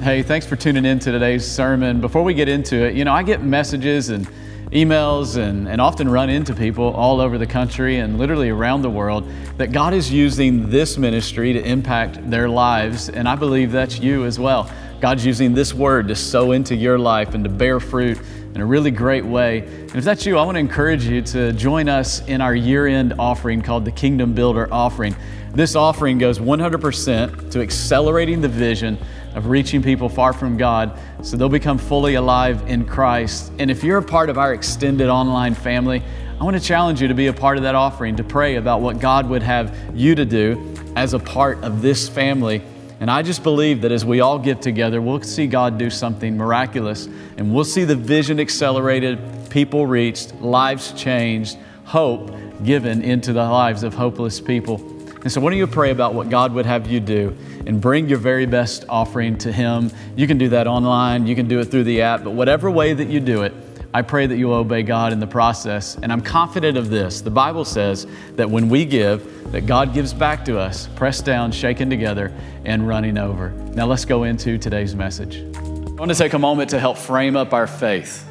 Hey, thanks for tuning in to today's sermon. Before we get into it, you know, I get messages and emails and, and often run into people all over the country and literally around the world that God is using this ministry to impact their lives. And I believe that's you as well. God's using this word to sow into your life and to bear fruit in a really great way. And if that's you, I want to encourage you to join us in our year end offering called the Kingdom Builder Offering. This offering goes 100% to accelerating the vision of reaching people far from God so they'll become fully alive in Christ. And if you're a part of our extended online family, I want to challenge you to be a part of that offering, to pray about what God would have you to do as a part of this family. And I just believe that as we all get together, we'll see God do something miraculous and we'll see the vision accelerated, people reached, lives changed, hope given into the lives of hopeless people. And so, why don't you pray about what God would have you do and bring your very best offering to Him? You can do that online, you can do it through the app, but whatever way that you do it, I pray that you'll obey God in the process. And I'm confident of this. The Bible says that when we give, that God gives back to us, pressed down, shaken together, and running over. Now let's go into today's message. I want to take a moment to help frame up our faith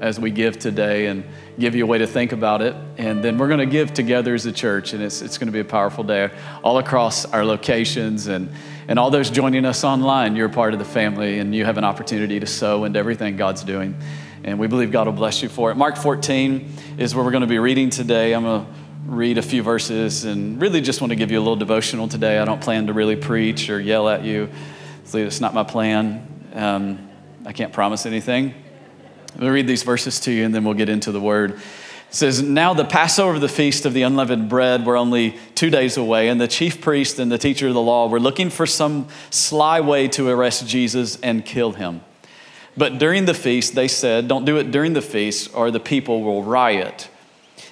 as we give today and give you a way to think about it. And then we're going to give together as a church, and it's, it's going to be a powerful day all across our locations. And, and all those joining us online, you're part of the family, and you have an opportunity to sow into everything God's doing. And we believe God will bless you for it. Mark 14 is where we're going to be reading today. I'm going to read a few verses and really just want to give you a little devotional today. I don't plan to really preach or yell at you, it's not my plan. Um, I can't promise anything. Let me read these verses to you and then we'll get into the word. It says, Now the Passover, the feast of the unleavened bread, were only two days away, and the chief priest and the teacher of the law were looking for some sly way to arrest Jesus and kill him. But during the feast, they said, Don't do it during the feast, or the people will riot.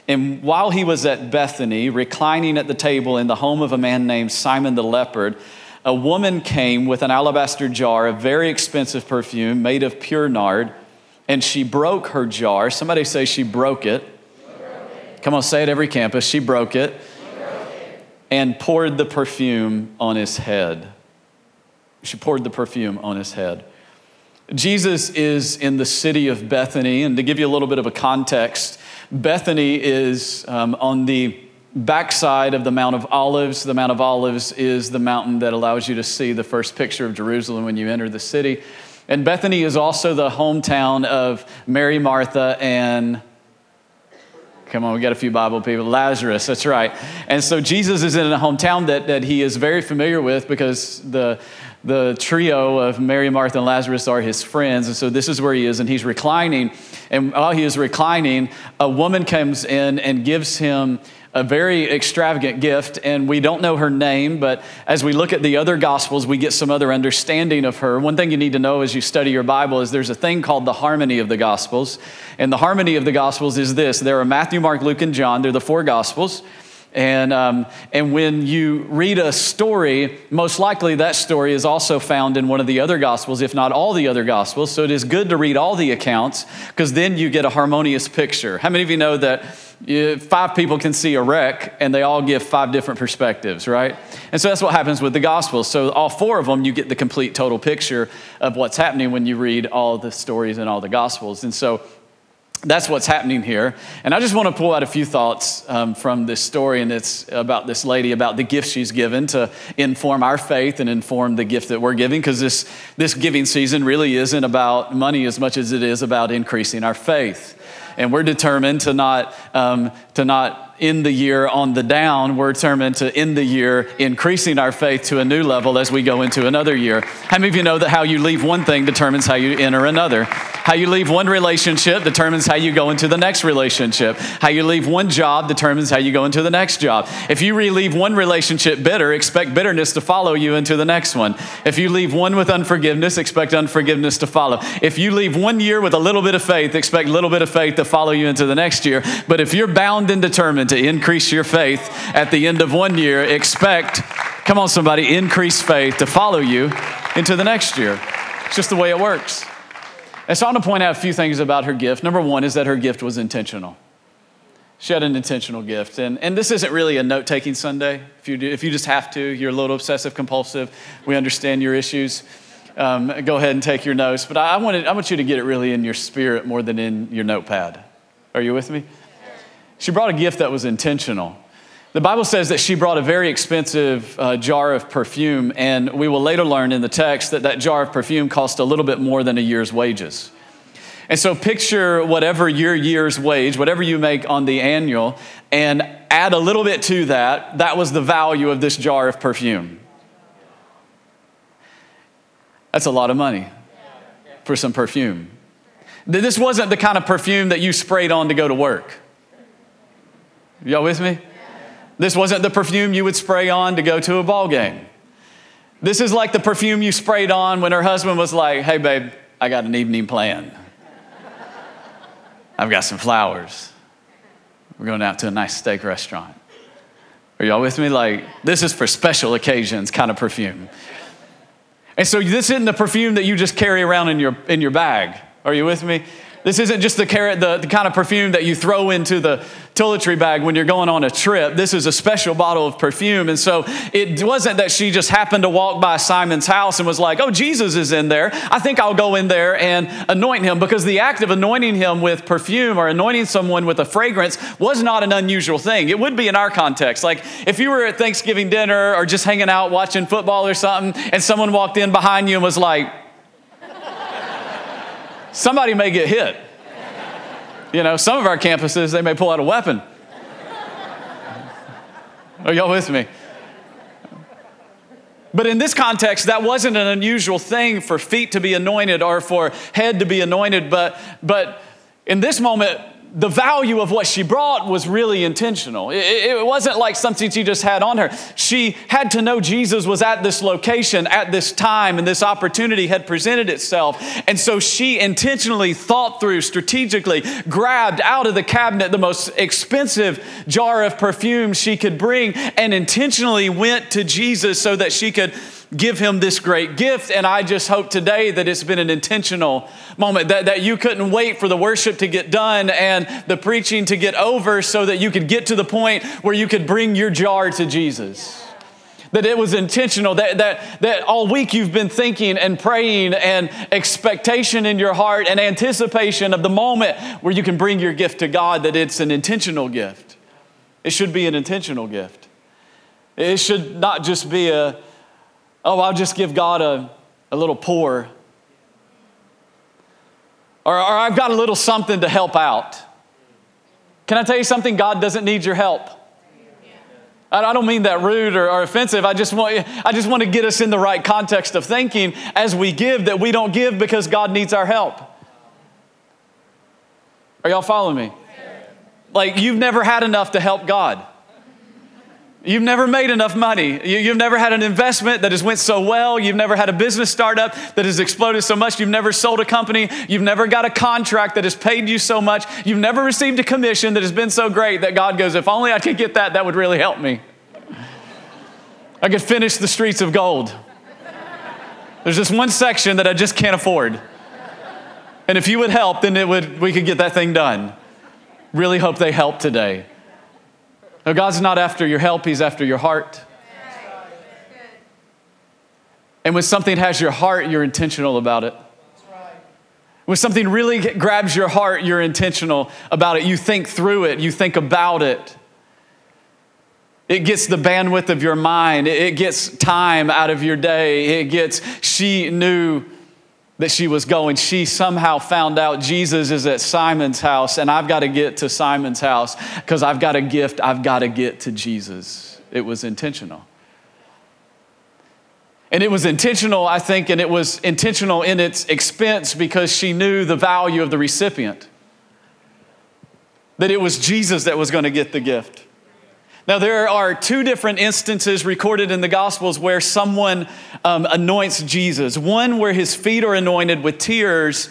And while he was at Bethany, reclining at the table in the home of a man named Simon the leper, a woman came with an alabaster jar of very expensive perfume made of pure nard and she broke her jar. Somebody say she broke it. Come on, say it every campus. She broke it. And poured the perfume on his head. She poured the perfume on his head. Jesus is in the city of Bethany, and to give you a little bit of a context, Bethany is um, on the backside of the Mount of Olives. The Mount of Olives is the mountain that allows you to see the first picture of Jerusalem when you enter the city. And Bethany is also the hometown of Mary, Martha, and Come on, we got a few Bible people. Lazarus, that's right. And so Jesus is in a hometown that, that he is very familiar with because the, the trio of Mary, Martha, and Lazarus are his friends. And so this is where he is, and he's reclining. And while he is reclining, a woman comes in and gives him a very extravagant gift, and we don't know her name, but as we look at the other gospels, we get some other understanding of her. One thing you need to know as you study your Bible is there's a thing called the harmony of the gospels. And the harmony of the gospels is this there are Matthew, Mark, Luke, and John, they're the four gospels. And, um, and when you read a story, most likely that story is also found in one of the other gospels, if not all the other gospels. So it is good to read all the accounts because then you get a harmonious picture. How many of you know that five people can see a wreck and they all give five different perspectives, right? And so that's what happens with the Gospels. So, all four of them, you get the complete total picture of what's happening when you read all the stories in all the Gospels. And so, that's what's happening here. And I just want to pull out a few thoughts um, from this story, and it's about this lady, about the gift she's given to inform our faith and inform the gift that we're giving, because this, this giving season really isn't about money as much as it is about increasing our faith and we're determined to not, um, to not end the year on the down. We're determined to end the year increasing our faith to a new level as we go into another year. How many of you know that how you leave one thing determines how you enter another? How you leave one relationship determines how you go into the next relationship. How you leave one job determines how you go into the next job. If you leave one relationship bitter, expect bitterness to follow you into the next one. If you leave one with unforgiveness, expect unforgiveness to follow. If you leave one year with a little bit of faith, expect a little bit of faith to follow you into the next year. But if you're bound and determined to increase your faith at the end of one year, expect, come on, somebody, increase faith to follow you into the next year. It's just the way it works. And so I want to point out a few things about her gift. Number one is that her gift was intentional. She had an intentional gift. And, and this isn't really a note taking Sunday. If you, do, if you just have to, you're a little obsessive compulsive, we understand your issues. um, go ahead and take your notes. But I, wanted, I want you to get it really in your spirit more than in your notepad. Are you with me? She brought a gift that was intentional. The Bible says that she brought a very expensive uh, jar of perfume, and we will later learn in the text that that jar of perfume cost a little bit more than a year's wages. And so picture whatever your year's wage, whatever you make on the annual, and add a little bit to that. That was the value of this jar of perfume. That's a lot of money for some perfume. This wasn't the kind of perfume that you sprayed on to go to work. Y'all with me? This wasn't the perfume you would spray on to go to a ball game. This is like the perfume you sprayed on when her husband was like, hey, babe, I got an evening plan. I've got some flowers. We're going out to a nice steak restaurant. Are y'all with me? Like, this is for special occasions kind of perfume. And so, this isn't the perfume that you just carry around in your, in your bag. Are you with me? This isn't just the, carrot, the, the kind of perfume that you throw into the toiletry bag when you're going on a trip. This is a special bottle of perfume. And so it wasn't that she just happened to walk by Simon's house and was like, oh, Jesus is in there. I think I'll go in there and anoint him because the act of anointing him with perfume or anointing someone with a fragrance was not an unusual thing. It would be in our context. Like if you were at Thanksgiving dinner or just hanging out watching football or something and someone walked in behind you and was like, somebody may get hit. You know, some of our campuses, they may pull out a weapon. Are y'all with me? But in this context, that wasn't an unusual thing for feet to be anointed or for head to be anointed. But, but in this moment, the value of what she brought was really intentional. It, it, wasn't like something she just had on her. She had to know Jesus was at this location at this time, and this opportunity had presented itself. And so she intentionally thought through, strategically, grabbed out of the cabinet the most expensive jar of perfume she could bring, and intentionally went to Jesus so that she could give him this great gift. And I just hope today that it's been an intentional moment, that, that you couldn't wait for the worship to get done and the preaching to get over so that you could get to the point where you could bring your jar to Jesus. That it was intentional, that, that, that all week you've been thinking and praying and expectation in your heart and anticipation of the moment where you can bring your gift to God, that it's an intentional gift. It should be an intentional gift. It should not just be a, oh, I'll just give God a, a little pour. Or, or I've got a little something to help out. Can I tell you something? God doesn't need your help. I don't mean that rude or, or, offensive. I just, want, I just want to get us in the right context of thinking as we give that we don't give because God needs our help. Are y'all following me? Like, you've never had enough to help God. You've never made enough money. You've never had an investment that has went so well. You've never had a business startup that has exploded so much. You've never sold a company. You've never got a contract that has paid you so much. You've never received a commission that has been so great that God goes, if only I could get that, that would really help me. I could finish the streets of gold. There's just one section that I just can't afford. And if you would help, then it would, we could get that thing done. Really hope they help today. No, God's not after your help, He's after your heart. And when something has your heart, you're intentional about it. When something really grabs your heart, you're intentional about it. You think through it, you think about it. It gets the bandwidth of your mind, it gets time out of your day. It gets, she knew that she was going, she somehow found out Jesus is at Simon's house, and I've got to get to Simon's house because I've got a gift I've got to get to Jesus. It was intentional. And it was intentional, I think, and it was intentional in its expense because she knew the value of the recipient. That it was Jesus that was going to get the gift. Now, there are two different instances recorded in the Gospels where someone um, anoints Jesus. One where his feet are anointed with tears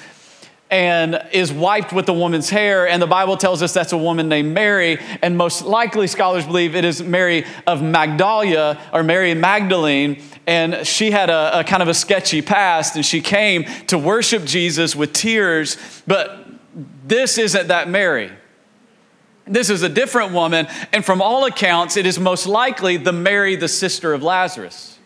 and is wiped with the woman's hair. And the Bible tells us that's a woman named Mary. And most likely, scholars believe it is Mary of Magdala or Mary Magdalene. And she had a, a kind of a sketchy past, and she came to worship Jesus with tears. But this isn't that Mary. This is a different woman, and from all accounts, it is most likely the Mary, the sister of Lazarus.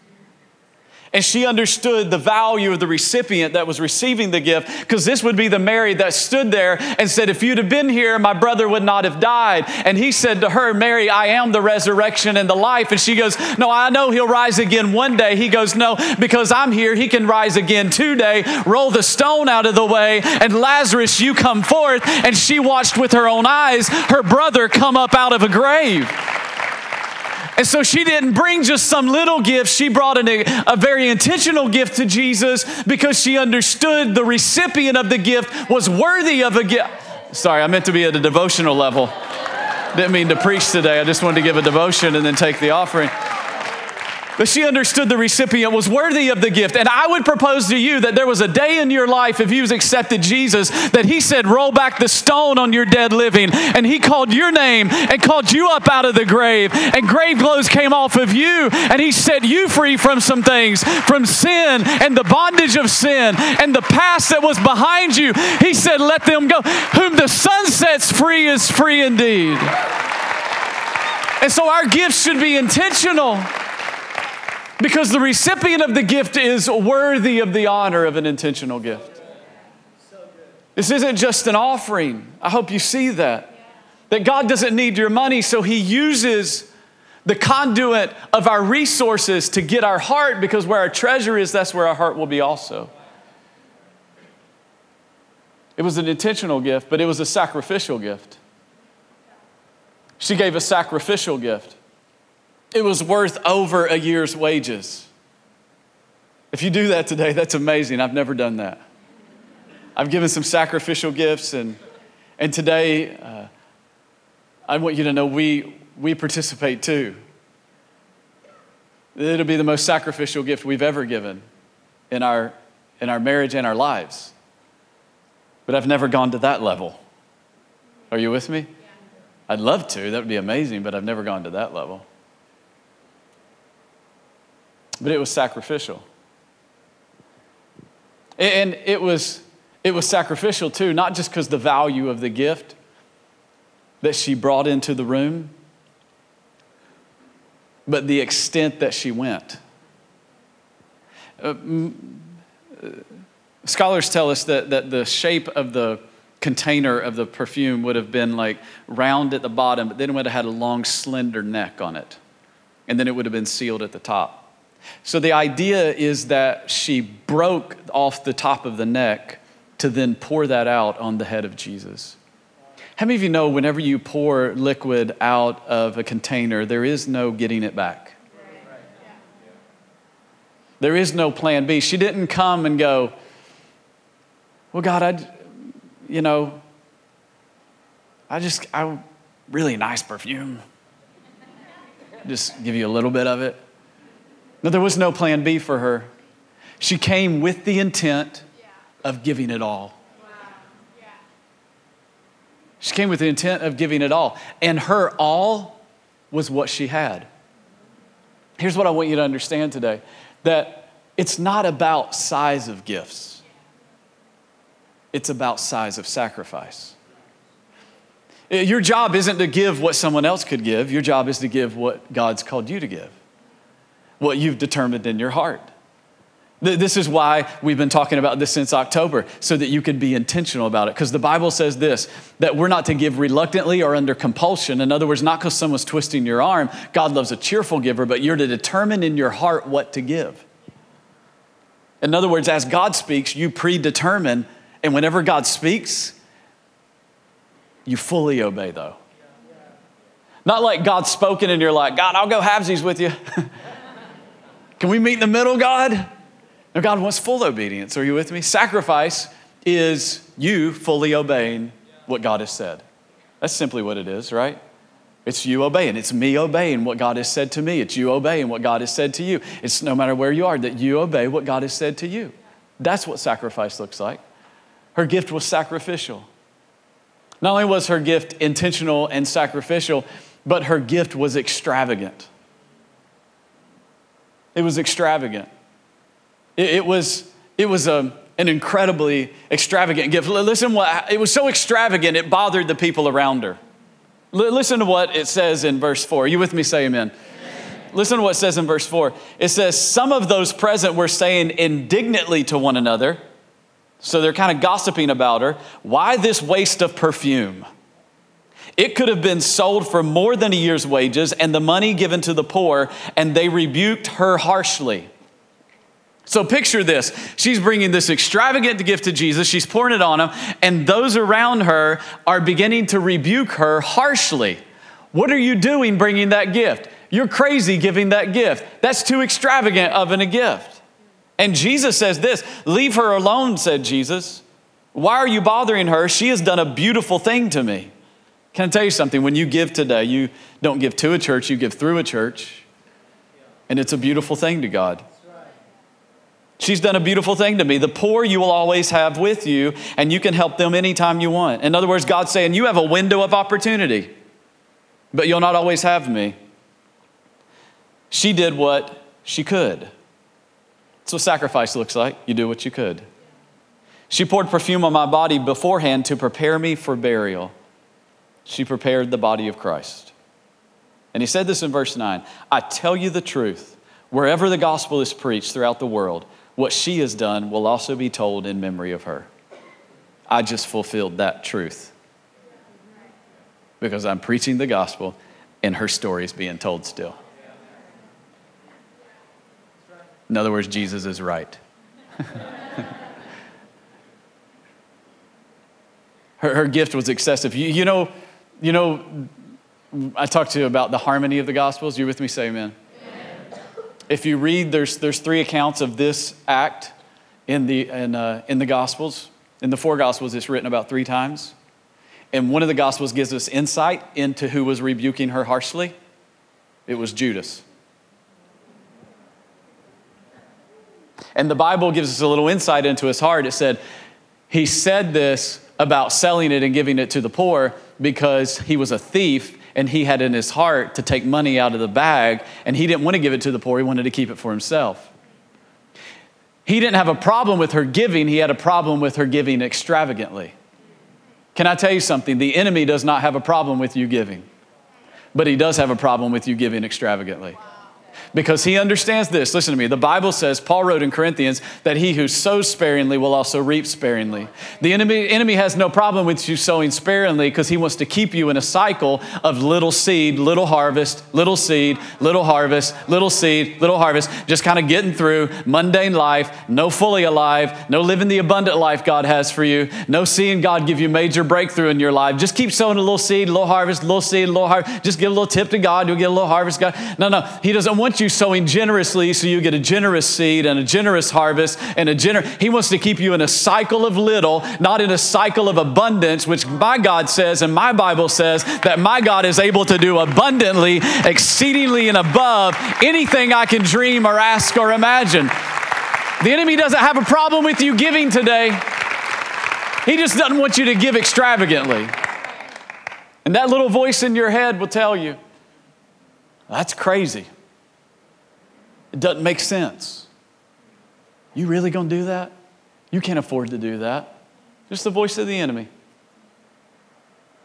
And she understood the value of the recipient that was receiving the gift because this would be the Mary that stood there and said, If you'd have been here, my brother would not have died. And he said to her, Mary, I am the resurrection and the life. And she goes, No, I know he'll rise again one day. He goes, No, because I'm here, he can rise again today. Roll the stone out of the way, and Lazarus, you come forth. And she watched with her own eyes her brother come up out of a grave. And so she didn't bring just some little gift. She brought an, a very intentional gift to Jesus because she understood the recipient of the gift was worthy of a gift. Sorry, I meant to be at a devotional level. Didn't mean to preach today. I just wanted to give a devotion and then take the offering. But she understood the recipient was worthy of the gift. And I would propose to you that there was a day in your life, if you accepted Jesus, that he said, Roll back the stone on your dead living. And he called your name and called you up out of the grave. And grave clothes came off of you. And he set you free from some things, from sin and the bondage of sin and the past that was behind you. He said, Let them go. Whom the Son sets free is free indeed. And so our gifts should be intentional. Because the recipient of the gift is worthy of the honor of an intentional gift. This isn't just an offering. I hope you see that. That God doesn't need your money, so He uses the conduit of our resources to get our heart because where our treasure is, that's where our heart will be also. It was an intentional gift, but it was a sacrificial gift. She gave a sacrificial gift it was worth over a year's wages. If you do that today, that's amazing. I've never done that. I've given some sacrificial gifts, and, and today uh, I want you to know we, we participate too. It'll be the most sacrificial gift we've ever given in our, in our marriage and our lives. But I've never gone to that level. Are you with me? I'd love to. That would be amazing, but I've never gone to that level but it was sacrificial. And it was, it was sacrificial too, not just because the value of the gift that she brought into the room, but the extent that she went. Uh, uh, scholars tell us that, that the shape of the container of the perfume would have been like round at the bottom, but then it would have had a long, slender neck on it. And then it would have been sealed at the top. So the idea is that she broke off the top of the neck to then pour that out on the head of Jesus. How many of you know whenever you pour liquid out of a container, there is no getting it back? There is no plan B. She didn't come and go, Well, God, I, you know, I just, I, really nice perfume. Just give you a little bit of it. No, there was no plan B for her. She came with the intent of giving it all. She came with the intent of giving it all. And her all was what she had. Here's what I want you to understand today that it's not about size of gifts, it's about size of sacrifice. Your job isn't to give what someone else could give, your job is to give what God's called you to give what you've determined in your heart. This is why we've been talking about this since October, so that you can be intentional about it. Because the Bible says this that we're not to give reluctantly or under compulsion. In other words, not because someone's twisting your arm. God loves a cheerful giver, but you're to determine in your heart what to give. In other words, as God speaks, you predetermine, and whenever God speaks, you fully obey, though. Not like God's spoken and you're like, God, I'll go halvesies with you. Can we meet in the middle, God? No, God wants full obedience. Are you with me? Sacrifice is you fully obeying what God has said. That's simply what it is, right? It's you obeying. It's me obeying what God has said to me. It's you obeying what God has said to you. It's no matter where you are, that you obey what God has said to you. That's what sacrifice looks like. Her gift was sacrificial. Not only was her gift intentional and sacrificial, but her gift was extravagant. It was extravagant. It, it was, it was a, an incredibly extravagant gift. Listen, what, it was so extravagant, it bothered the people around her. L- listen to what it says in verse 4. Are you with me? Say amen. amen. listen to what it says in verse 4. It says, Some of those present were saying indignantly to one another, so they're kind of gossiping about her, Why this waste of perfume? It could have been sold for more than a year's wages and the money given to the poor, and they rebuked her harshly. So picture this. She's bringing this extravagant gift to Jesus. She's pouring it on him, and those around her are beginning to rebuke her harshly. What are you doing bringing that gift? You're crazy giving that gift. That's too extravagant of an, a gift. And Jesus says this Leave her alone, said Jesus. Why are you bothering her? She has done a beautiful thing to me. Can I tell you something? When you give today, you don't give to a church, you give through a church. And it's a beautiful thing to God. She's done a beautiful thing to me. The poor you will always have with you, and you can help them anytime you want. In other words, God's saying, You have a window of opportunity, but you'll not always have me. She did what she could. That's what sacrifice looks like. You do what you could. She poured perfume on my body beforehand to prepare me for burial. She prepared the body of Christ. And he said this in verse 9 I tell you the truth, wherever the gospel is preached throughout the world, what she has done will also be told in memory of her. I just fulfilled that truth because I'm preaching the gospel and her story is being told still. In other words, Jesus is right. her, her gift was excessive. You, you, know, you know, I talked to you about the harmony of the gospels. You with me? Say amen. If you read, there's, there's three accounts of this act in the, in, uh, in the Gospels. In the four Gospels, it's written about three times. And one of the Gospels gives us insight into who was rebuking her harshly. It was Judas. And the Bible gives us a little insight into his heart. It said, he said this about selling it and giving it to the poor because he was a thief and he had in his heart to take money out of the bag, and he didn't want to give it to the poor, he wanted to keep it for himself. He didn't have a problem with her giving, he had a problem with her giving extravagantly. Can I tell you something? The enemy does not have a problem with you giving, but he does have a problem with you giving extravagantly because he understands this. Listen to me. The Bible says, Paul wrote in Corinthians, that he who sows sparingly will also reap sparingly. The enemy, enemy has no problem with you sowing sparingly because he wants to keep you in a cycle of little seed, little harvest, little seed, little harvest, little seed, little harvest, just kind of getting through mundane life, no fully alive, no living the abundant life God has for you, no seeing God give you major breakthrough in your life. Just keep sowing a little seed, little harvest, little seed, little harvest. Just give a little tip to God, you'll get a little harvest. God. No, no, he doesn't want you sowing generously so you get a generous seed and a generous harvest and a generous. he wants to keep you in a cycle of little not in a cycle of abundance which my god says and my bible says that my god is able to do abundantly exceedingly and above anything i can dream or ask or imagine. The enemy doesn't have a problem with you giving today. He just doesn't want you to give extravagantly. And that little voice in your head will tell you that's crazy it doesn't make sense. You really to do that? You can't afford to do that. Just the voice of the enemy.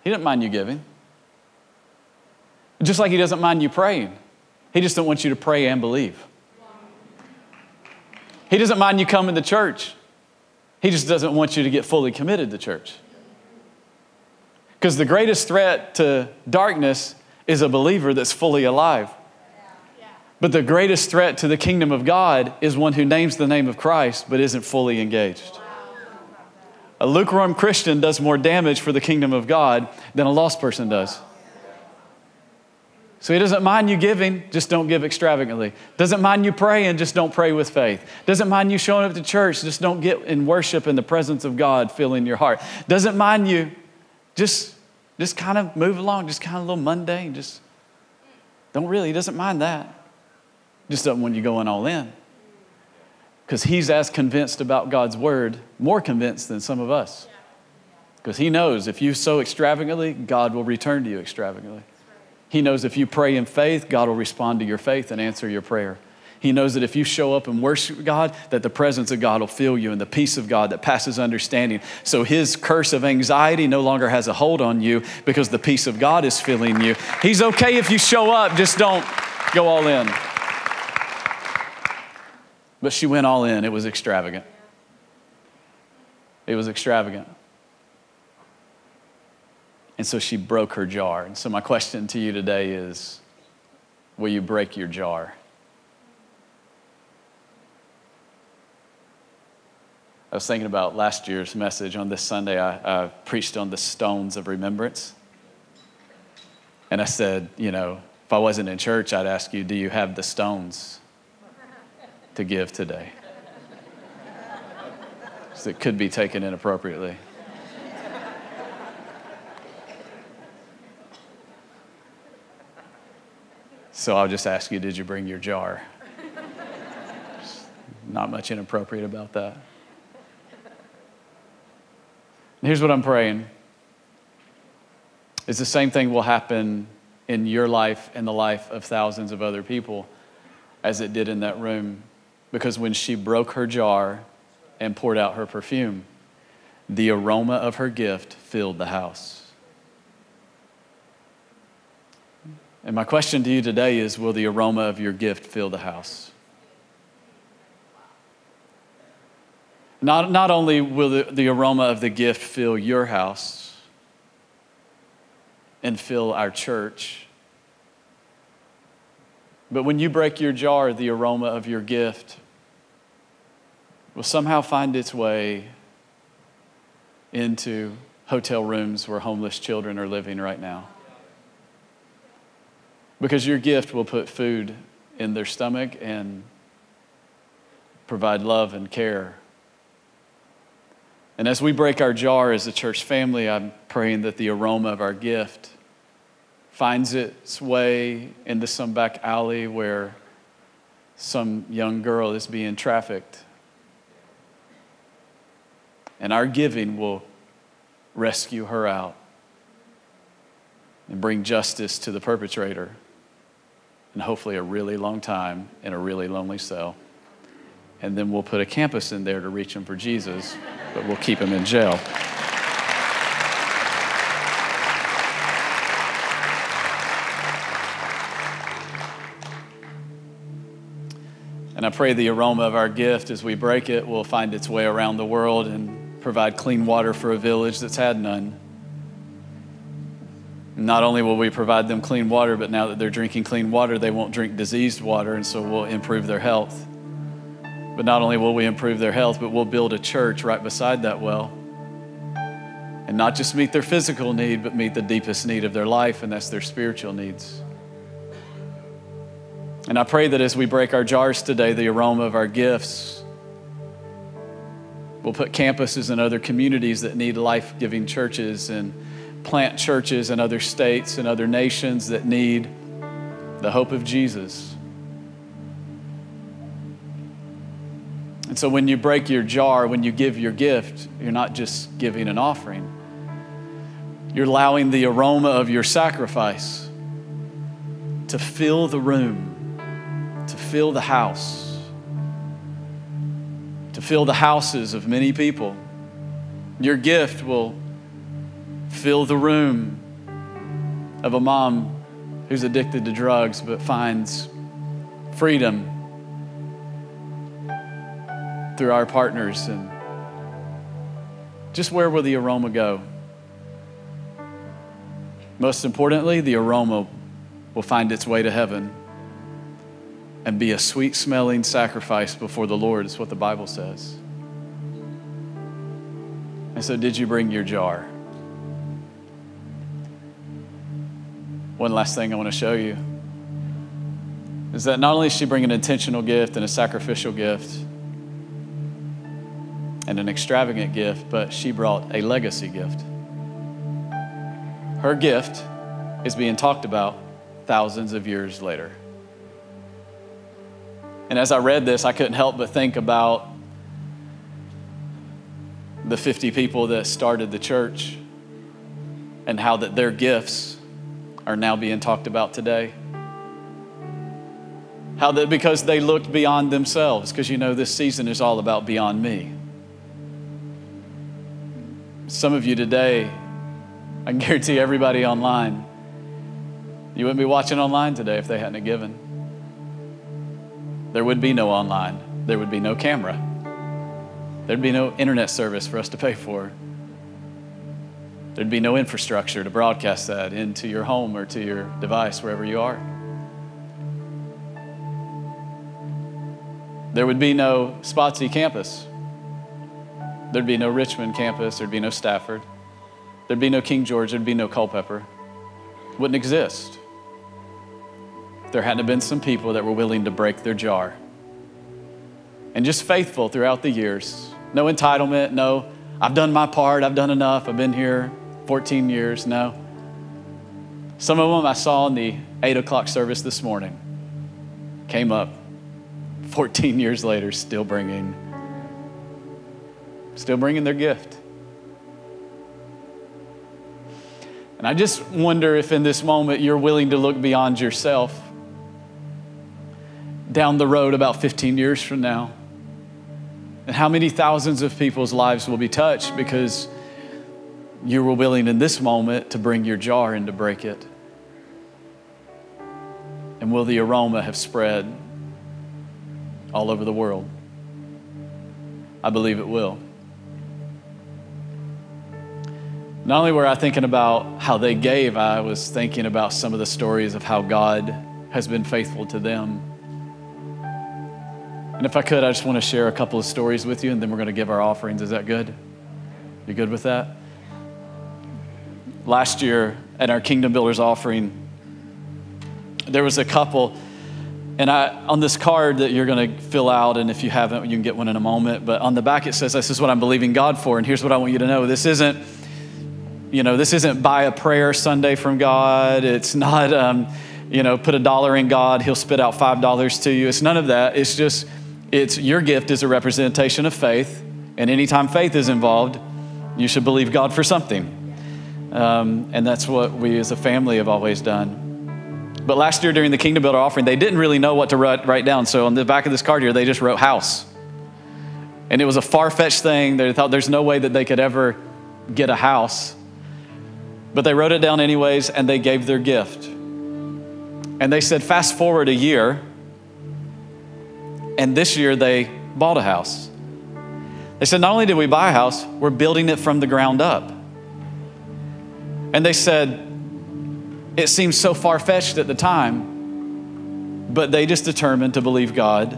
He doesn't mind you giving. Just like he doesn't mind you praying. He just don't want you to pray and believe. He doesn't mind you coming to church. He just doesn't want you to get fully committed to church. Because the greatest threat to darkness is a believer that's fully alive. But the greatest threat to the kingdom of God is one who names the name of Christ but isn't fully engaged. A lukewarm Christian does more damage for the kingdom of God than a lost person does. So he doesn't mind you giving, just don't give extravagantly. Doesn't mind you praying, just don't pray with faith. Doesn't mind you showing up to church, just don't get in worship in the presence of God filling your heart. Doesn't mind you, just just kind of move along, just kind of a little mundane, just don't really, he doesn't mind that. Just doesn't want you going all in. Because he's as convinced about God's word, more convinced than some of us. Because he knows if you sow extravagantly, God will return to you extravagantly. He knows if you pray in faith, God will respond to your faith and answer your prayer. He knows that if you show up and worship God, that the presence of God will fill you and the peace of God that passes understanding. So his curse of anxiety no longer has a hold on you because the peace of God is filling you. He's okay if you show up, just don't Go all in. But she went all in. It was extravagant. It was extravagant. And so she broke her jar. And so, my question to you today is Will you break your jar? I was thinking about last year's message on this Sunday. I, I, preached on the stones of remembrance. And I said, you know, if I wasn't in church, I'd ask you, do you have the stones to give today? So it could be taken inappropriately. So I'll just ask you, did you bring your jar? Not much inappropriate about that. And here's what I'm praying. It's the same thing will happen in your life and the life of thousands of other people as it did in that room. Because when she broke her jar and poured out her perfume, the aroma of her gift filled the house. And my question to you today is Will the aroma of your gift fill the house? Not, not only will the, the aroma of the gift fill your house and fill our church, but when you break your jar, the aroma of your gift will somehow find its way into hotel rooms where homeless children are living right now. Because your gift will put food in their stomach and provide love and care. And as we break our jar as a church family, I'm praying that the aroma of our gift finds its way into some back alley where some young girl is being trafficked. And our giving will rescue her out and bring justice to the perpetrator and hopefully a really long time in a really lonely cell. And then we'll put a campus in there to reach them for Jesus, but we'll keep them in jail. And I pray the aroma of our gift as we break it will find its way around the world and provide clean water for a village that's had none. Not only will we provide them clean water, but now that they're drinking clean water, they won't drink diseased water, and so we'll improve their health. But not only will we improve their health, but we'll build a church right beside that well. And not just meet their physical need, but meet the deepest need of their life, and that's their spiritual needs. And I pray that as we break our jars today, the aroma of our gifts will put campuses and other communities that need life giving churches and plant churches in other states and other nations that need the hope of Jesus. And so when you break your jar, when you give your gift, you're not just giving an offering, you're allowing the aroma of your sacrifice to fill the room, fill the house, to fill the houses of many people. Your gift will fill the room of a mom who's addicted to drugs but finds freedom through our partners and just where will the aroma go most importantly the aroma will find its way to heaven and be a sweet smelling sacrifice before the lord is what the bible says and so did you bring your jar One last thing I want to show you is that not only did she bring an intentional gift and a sacrificial gift and an extravagant gift, but she brought a legacy gift. Her gift is being talked about thousands of years later. And as I read this, I couldn't help but think about the 50 people that started the church and how that their gifts are now being talked about today. How that because they looked beyond themselves, because you know this season is all about beyond me. Some of you today, I can guarantee everybody online, you wouldn't be watching online today if they hadn't given. There would be no online, there would be no camera, there'd be no internet service for us to pay for. There'd be no infrastructure to broadcast that into your home or to your device, wherever you are. There would be no Spotsy campus. There'd be no Richmond campus. There'd be no Stafford. There'd be no King George. There'd be no Culpeper. Wouldn't exist. There hadn't been some people that were willing to break their jar. And just faithful throughout the years. No entitlement, no, I've done my part, I've done enough, I've been here 14 years. No. Some of them I saw in the 8 o'clock service this morning came up 14 years later, still bringing, still bringing their gift. And I just wonder if in this moment you're willing to look beyond yourself down the road about 15 years from now. And how many thousands of people's lives will be touched because you were willing in this moment to bring your jar and to break it? And will the aroma have spread all over the world? I believe it will. Not only were I thinking about how they gave, I was thinking about some of the stories of how God has been faithful to them. And if I could, I just want to share a couple of stories with you, and then we're going to give our offerings. Is that good? You good with that? Last year at our Kingdom Builders offering, there was a couple, and I on this card that you're going to fill out, and if you haven't, you can get one in a moment. But on the back it says, "This is what I'm believing God for," and here's what I want you to know: this isn't you know, this isn't buy a prayer Sunday from God. It's not, um, you know, put a dollar in God, He'll spit out five dollars to you. It's none of that. It's just, it's your gift is a representation of faith, and anytime faith is involved, you should believe God for something. Um, and that's what we as a family have always done. But last year during the Kingdom Builder offering, they didn't really know what to write, write down. So on the back of this card here, they just wrote house. And it was a far fetched thing. They thought there's no way that they could ever get a house. But they wrote it down anyways and they gave their gift. And they said, fast forward a year, and this year they bought a house. They said, not only did we buy a house, we're building it from the ground up. And they said, it seemed so far fetched at the time, but they just determined to believe God.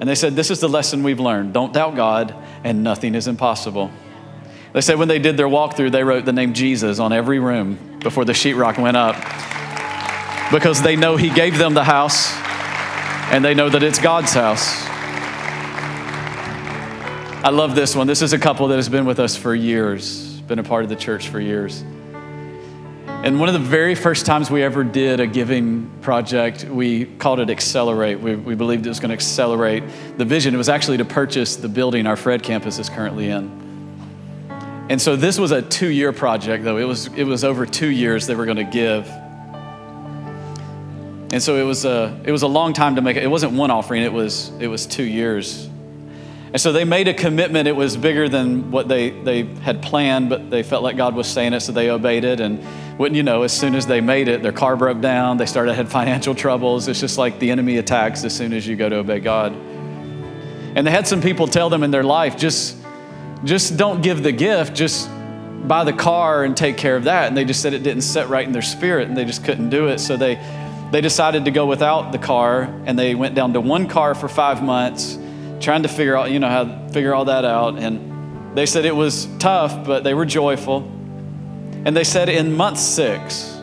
And they said, This is the lesson we've learned. Don't doubt God, and nothing is impossible. They said when they did their walkthrough, they wrote the name Jesus on every room before the sheetrock went up because they know He gave them the house and they know that it's God's house. I love this one. This is a couple that has been with us for years, been a part of the church for years. And one of the very first times we ever did a giving project, we called it Accelerate. We, we believed it was going to accelerate the vision. It was actually to purchase the building our Fred campus is currently in. And so this was a two year project, though. It was, it was over two years they were going to give. And so it was, a, it was a long time to make it. It wasn't one offering, it was, it was two years. And so they made a commitment. It was bigger than what they, they had planned, but they felt like God was saying it, so they obeyed it. And wouldn't you know, as soon as they made it, their car broke down. They started had financial troubles. It's just like the enemy attacks as soon as you go to obey God. And they had some people tell them in their life, just just don't give the gift, just buy the car and take care of that. And they just said it didn't set right in their spirit and they just couldn't do it. So they, they decided to go without the car and they went down to one car for five months, trying to figure out, you know, how to figure all that out. And they said it was tough, but they were joyful. And they said in month six,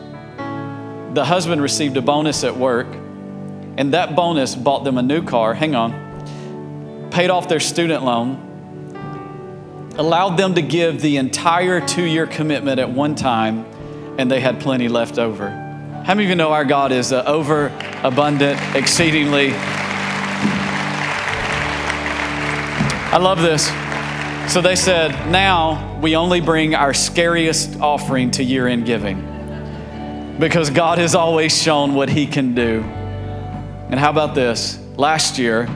the husband received a bonus at work, and that bonus bought them a new car. Hang on. Paid off their student loan, allowed them to give the entire two year commitment at one time, and they had plenty left over. How many of you know our God is uh, over abundant, exceedingly? I love this. So they said, now we only bring our scariest offering to year end giving because God has always shown what He can do. And how about this? Last year,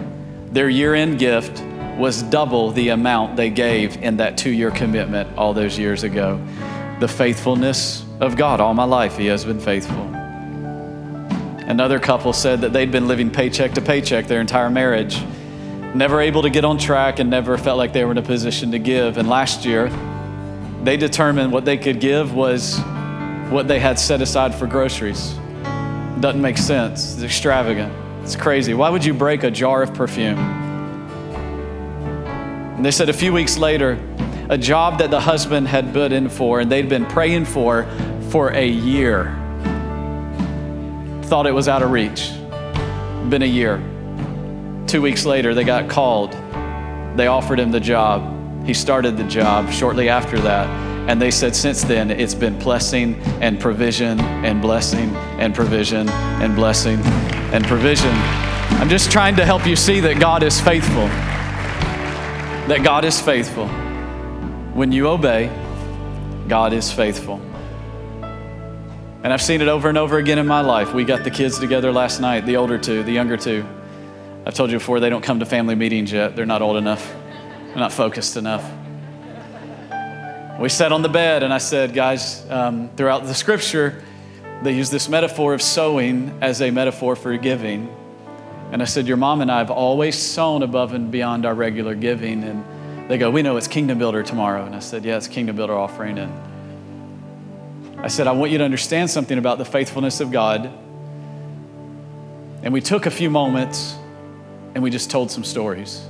their year end gift was double the amount they gave in that two year commitment all those years ago. The faithfulness of God all my life, He has been faithful. Another couple said that they'd been living paycheck to paycheck their entire marriage, never able to get on track and never felt like they were in a position to give. And last year, they determined what they could give was what they had set aside for groceries. Doesn't make sense. It's extravagant. It's crazy. Why would you break a jar of perfume? And they said a few weeks later, a job that the husband had put in for and they'd been praying for for a year. Thought it was out of reach. Been a year. Two weeks later, they got called. They offered him the job. He started the job shortly after that. And they said, since then, it's been blessing and provision and blessing and provision and blessing and provision. I'm just trying to help you see that God is faithful. That God is faithful. When you obey, God is faithful. And I've seen it over and over again in my life. We got the kids together last night, the older two, the younger two. I've told you before, they don't come to family meetings yet. They're not old enough, they're not focused enough. We sat on the bed, and I said, guys, um, throughout the scripture, they use this metaphor of sowing as a metaphor for giving. And I said, Your mom and I have always sown above and beyond our regular giving. And they go, We know it's Kingdom Builder tomorrow. And I said, Yeah, it's Kingdom Builder offering. And I said, I want you to understand something about the faithfulness of God. And we took a few moments and we just told some stories.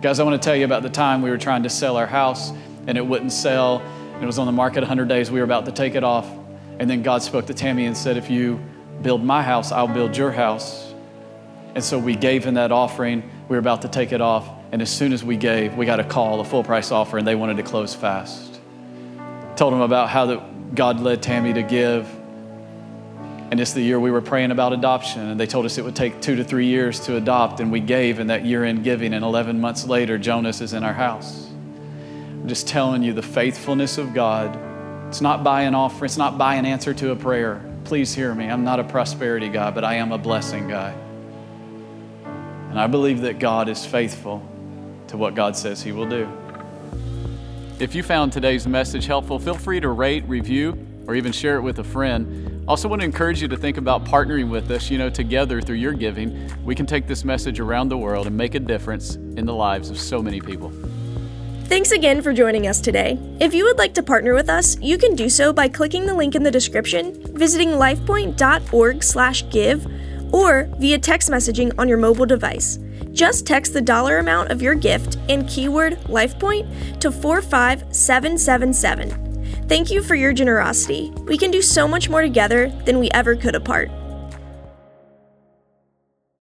Guys, I want to tell you about the time we were trying to sell our house and it wouldn't sell. It was on the market 100 days. We were about to take it off. And then God spoke to Tammy and said, If you build my house, I'll build your house. And so we gave in that offering. We were about to take it off. And as soon as we gave, we got a call, a full price offer, and they wanted to close fast. Told them about how the, God led Tammy to give. And it's the year we were praying about adoption. And they told us it would take two to three years to adopt. And we gave in that year end giving. And 11 months later, Jonas is in our house. I'm just telling you the faithfulness of God. It's not by an offer, it's not by an answer to a prayer. Please hear me. I'm not a prosperity guy, but I am a blessing guy. And I believe that God is faithful to what God says He will do. If you found today's message helpful, feel free to rate, review, or even share it with a friend. Also, want to encourage you to think about partnering with us. You know, together through your giving, we can take this message around the world and make a difference in the lives of so many people. Thanks again for joining us today. If you would like to partner with us, you can do so by clicking the link in the description, visiting lifepoint.org/give, or via text messaging on your mobile device. Just text the dollar amount of your gift and keyword LifePoint to 45777. Thank you for your generosity. We can do so much more together than we ever could apart.